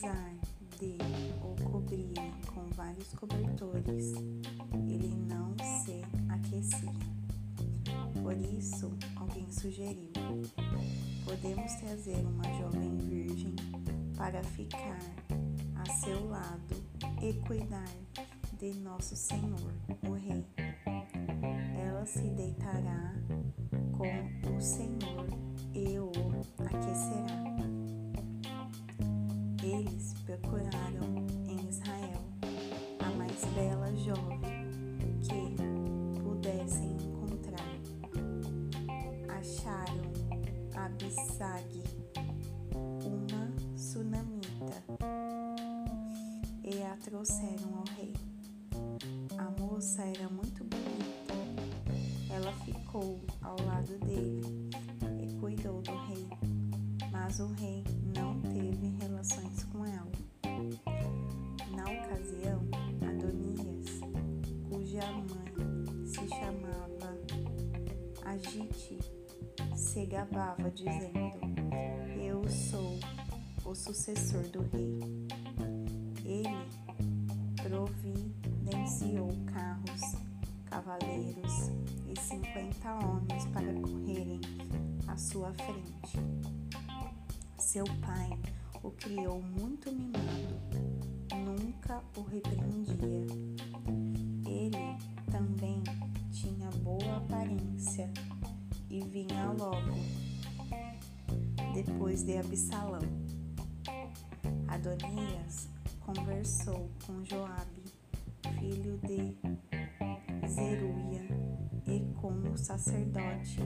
apesar de o cobrirem com vários cobertores, ele não se aquecia. Por isso, alguém sugeriu: podemos trazer uma jovem virgem para ficar a seu lado e cuidar de nosso Senhor, o Rei. Ela se deitará com o Senhor e o aquecerá. Eles procuraram em Israel a mais bela jovem que pudessem encontrar. Acharam Abissag, Se gabava dizendo: Eu sou o sucessor do rei. Ele providenciou carros, cavaleiros e cinquenta homens para correrem à sua frente. Seu pai o criou muito mimado, nunca o repreendia. Ele também vinha logo depois de Absalão. Adonias conversou com Joabe, filho de Zeruia, e com o sacerdote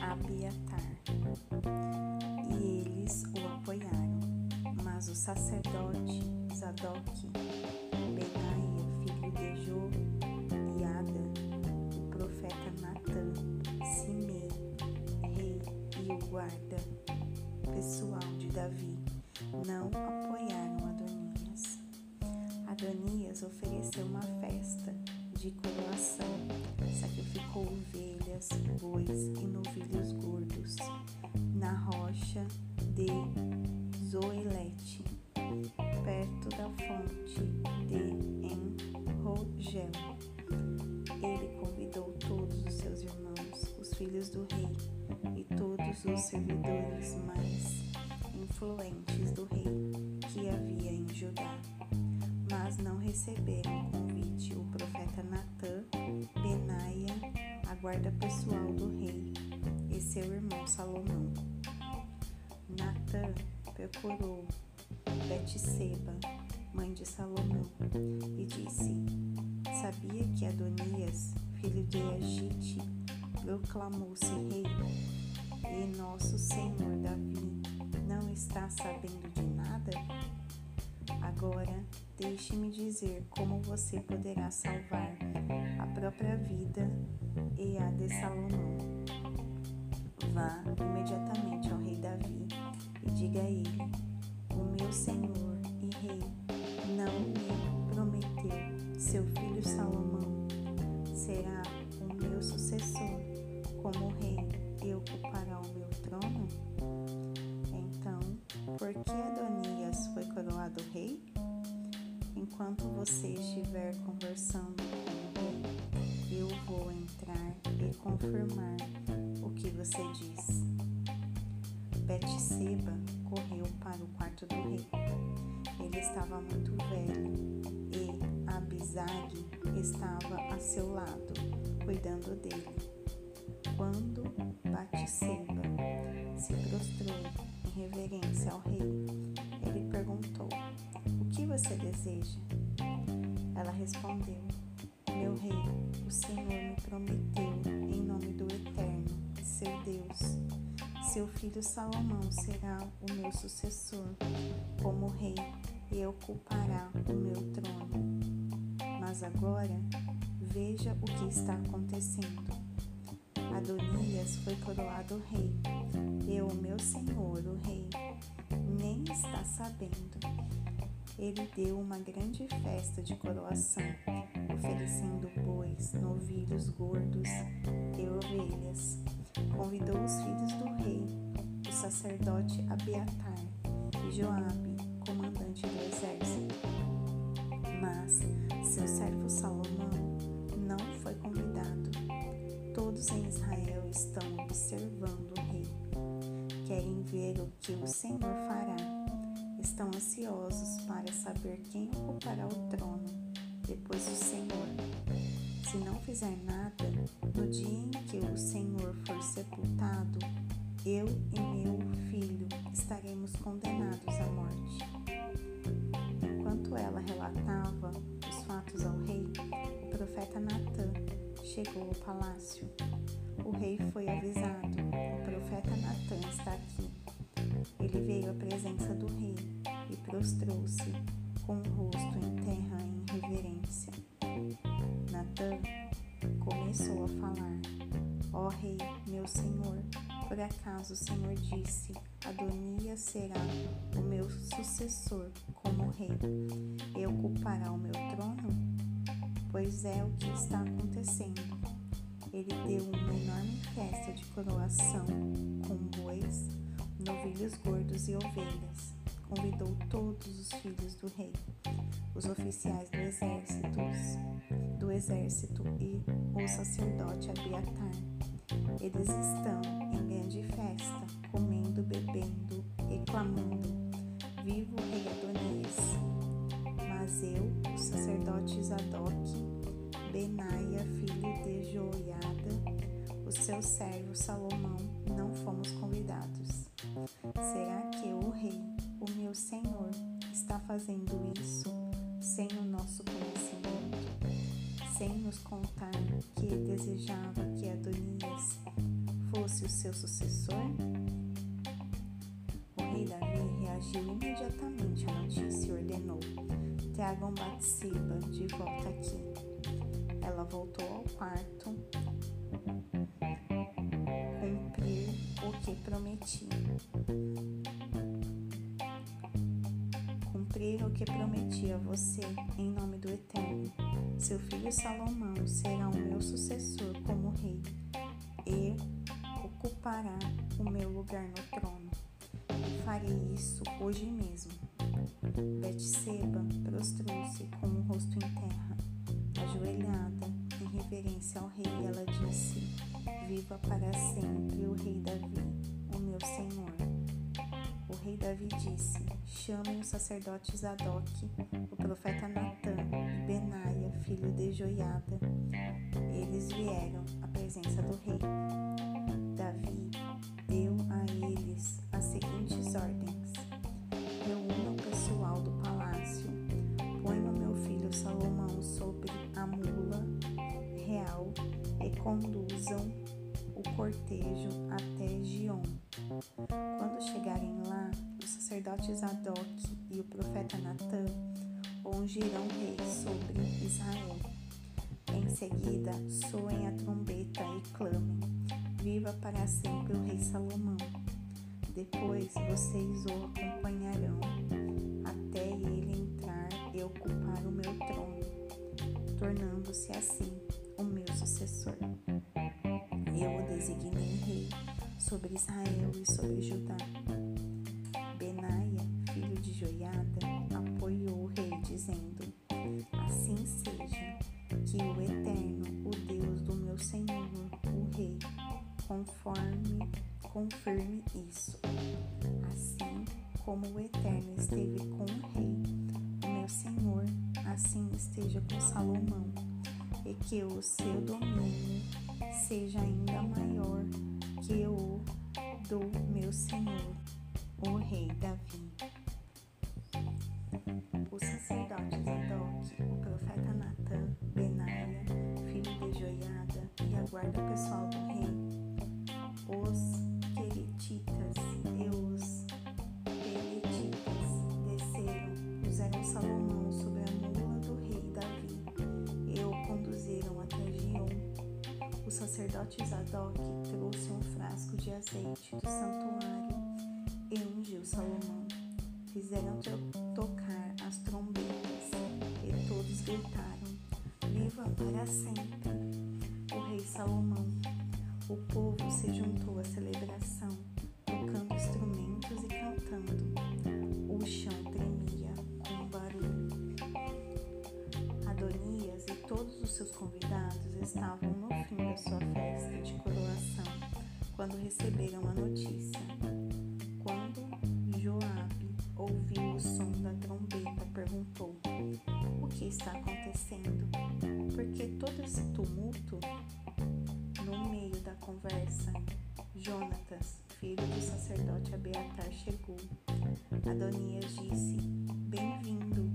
Abiatar, e eles o apoiaram. Mas o sacerdote Zadok, Benaia, filho de Jo, guarda pessoal de Davi, não apoiaram Adonias. Adonias ofereceu uma festa de coroação, sacrificou ovelhas, bois e os servidores mais influentes do rei que havia em Judá. Mas não receberam o convite o profeta Natã, Benaia, a guarda pessoal do rei, e seu irmão Salomão. Natã procurou Betseba, mãe de Salomão, e disse: Sabia que Adonias, filho de Agite, proclamou-se rei, e nosso senhor Davi não está sabendo de nada? Agora, deixe-me dizer como você poderá salvar a própria vida e a de Salomão. Vá imediatamente ao rei Davi e diga a ele: O meu senhor e rei não me prometeu, seu filho você estiver conversando com rei, eu vou entrar e confirmar o que você diz. Betseba correu para o quarto do rei. Ele estava muito velho e Abisag estava a seu lado, cuidando dele. Quando Batseba se prostrou em reverência ao rei, ele perguntou: O que você deseja? Ela respondeu: Meu rei, o Senhor me prometeu, em nome do Eterno, seu Deus, seu filho Salomão será o meu sucessor como rei e ocupará o meu trono. Mas agora veja o que está acontecendo. Adonias foi coroado rei, e o meu senhor, o rei, nem está sabendo. Ele deu uma grande festa de coroação, oferecendo bois, novilhos gordos e ovelhas. Convidou os filhos do rei, o sacerdote Abiatar e Joabe, comandante do exército. Mas seu servo Salomão não foi convidado. Todos em Israel estão observando o rei. Querem ver o que o Senhor fará. Estão ansiosos para saber quem ocupará o trono depois do Senhor. Se não fizer nada, no dia em que o Senhor for sepultado, eu e meu filho estaremos condenados à morte. Enquanto ela relatava os fatos ao rei, o profeta Natã chegou ao palácio. O rei foi avisado: o profeta Natã está aqui. Ele veio à presença do rei e prostrou-se com o rosto em terra em reverência. Natã começou a falar: Ó oh, rei, meu senhor, por acaso o Senhor disse: Adonias será o meu sucessor como rei e ocupará o meu trono? Pois é o que está acontecendo. Ele deu uma enorme festa de coroação novilhos gordos e ovelhas. Convidou todos os filhos do rei, os oficiais do exército, do exército e o sacerdote Abiatar eles estão em grande festa, comendo, bebendo e clamando: Viva o rei Adonias! Mas eu, o sacerdote Zadok, Benaia, filho de Joiada, o seu servo Salomão, não fomos convidados. Será que o rei, o meu senhor, está fazendo isso sem o nosso conhecimento? sem nos contar que desejava que Adonias fosse o seu sucessor? O rei Davi reagiu imediatamente à notícia e ordenou: Tragam Batseba de volta aqui. Ela voltou ao quarto, que prometia. Cumprir o que prometi a você em nome do Eterno seu filho Salomão será o meu sucessor como rei e ocupará o meu lugar no trono. Farei isso hoje mesmo. Betseba prostrou-se com o rosto em terra, ajoelhada em reverência ao rei, ela disse: Viva para sempre o rei Davi, o senhor. O rei Davi disse: Chamem o sacerdote Zadok, o profeta Natã e Benaia, filho de Joiada. Eles vieram à presença do rei. Davi deu a eles as seguintes ordens: Reúnam o pessoal do palácio, ponham meu filho Salomão sobre a mula real e conduzam o cortejo sacerdote Zadok e o profeta Natã ungirão rei sobre Israel. Em seguida, soem a trombeta e clamem: Viva para sempre o rei Salomão. Depois vocês o acompanharão até ele entrar e ocupar o meu trono, tornando-se assim o meu sucessor. Eu o designei rei sobre Israel e sobre Judá. Benaia, filho de Joiada, apoiou o rei, dizendo: Assim seja, que o Eterno, o Deus do meu Senhor, o Rei, conforme confirme isso. Assim como o Eterno esteve com o Rei, o meu Senhor, assim esteja com Salomão, e que o seu domínio seja ainda maior que o do meu Senhor, o rei Davi. O sacerdote Zadok, o profeta Natã, Benaia, filho de Joiada, e a guarda pessoal do rei, os queretitas e os peletitas desceram, puseram Salomão sobre a mula do rei Davi e o conduziram até Gion. O sacerdote Zadok trouxe um frasco de azeite do santuário e ungiu Salomão. Fizeram tocar as trombetas e todos gritaram: Viva para sempre! O rei Salomão. O povo se juntou à celebração, tocando instrumentos e cantando. O chão tremia com o barulho. Adonias e todos os seus convidados estavam no fim da sua festa de coroação quando receberam a notícia. Tumulto? No meio da conversa, Jonatas, filho do sacerdote Abiatar, chegou. Adonias disse: Bem-vindo.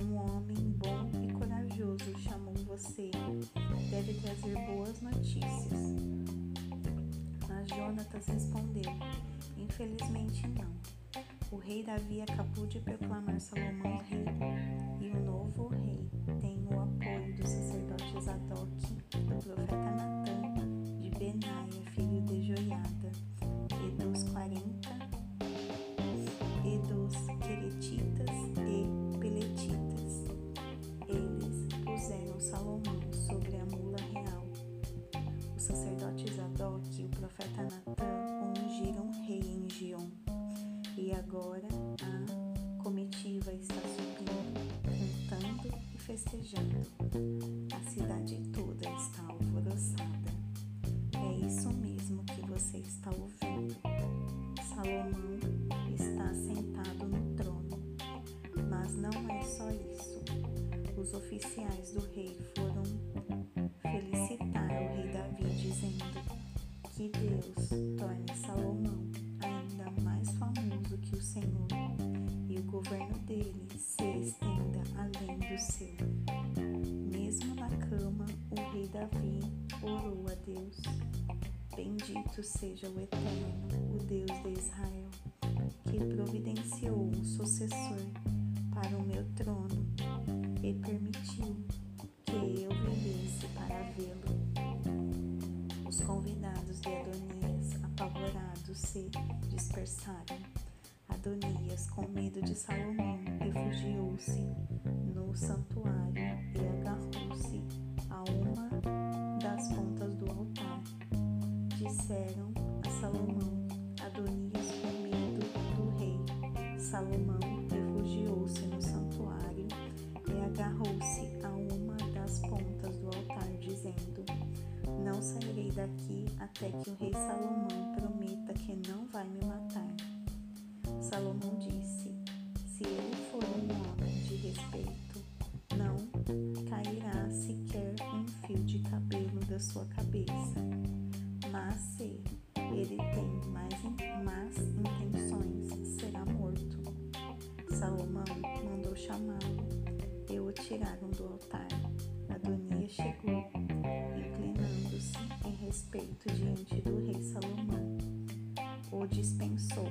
Um homem bom e corajoso chamou você. Deve trazer boas notícias. Mas Jonatas respondeu: Infelizmente não. O rei Davi acabou de proclamar Salomão rei, E agora a comitiva está subindo, cantando e festejando. A cidade toda está alvoroçada. É isso mesmo que você está ouvindo. Salomão está sentado no trono. Mas não é só isso. Os oficiais do rei foram governo dele se estenda além do seu. Mesmo na cama, o rei Davi orou a Deus. Bendito seja o Eterno, o Deus de Israel, que providenciou um sucessor para o meu trono e permitiu que eu vivesse para vê-lo. Os convidados de Adonias, apavorados, se dispersaram. Adonias, com medo de Salomão, refugiou-se no santuário e agarrou-se a uma das pontas do altar. Disseram a Salomão, Adonias, com medo do rei. Salomão refugiou-se no santuário e agarrou-se a uma das pontas do altar, dizendo: Não sairei daqui até que o rei Salomão prometa que não vai me matar. Salomão disse: Se ele for um homem de respeito, não cairá sequer um fio de cabelo da sua cabeça. Mas se ele tem mais, más intenções, será morto. Salomão mandou chamá-lo e o tiraram do altar. Adonias chegou, inclinando-se em respeito diante do rei Salomão. O dispensou.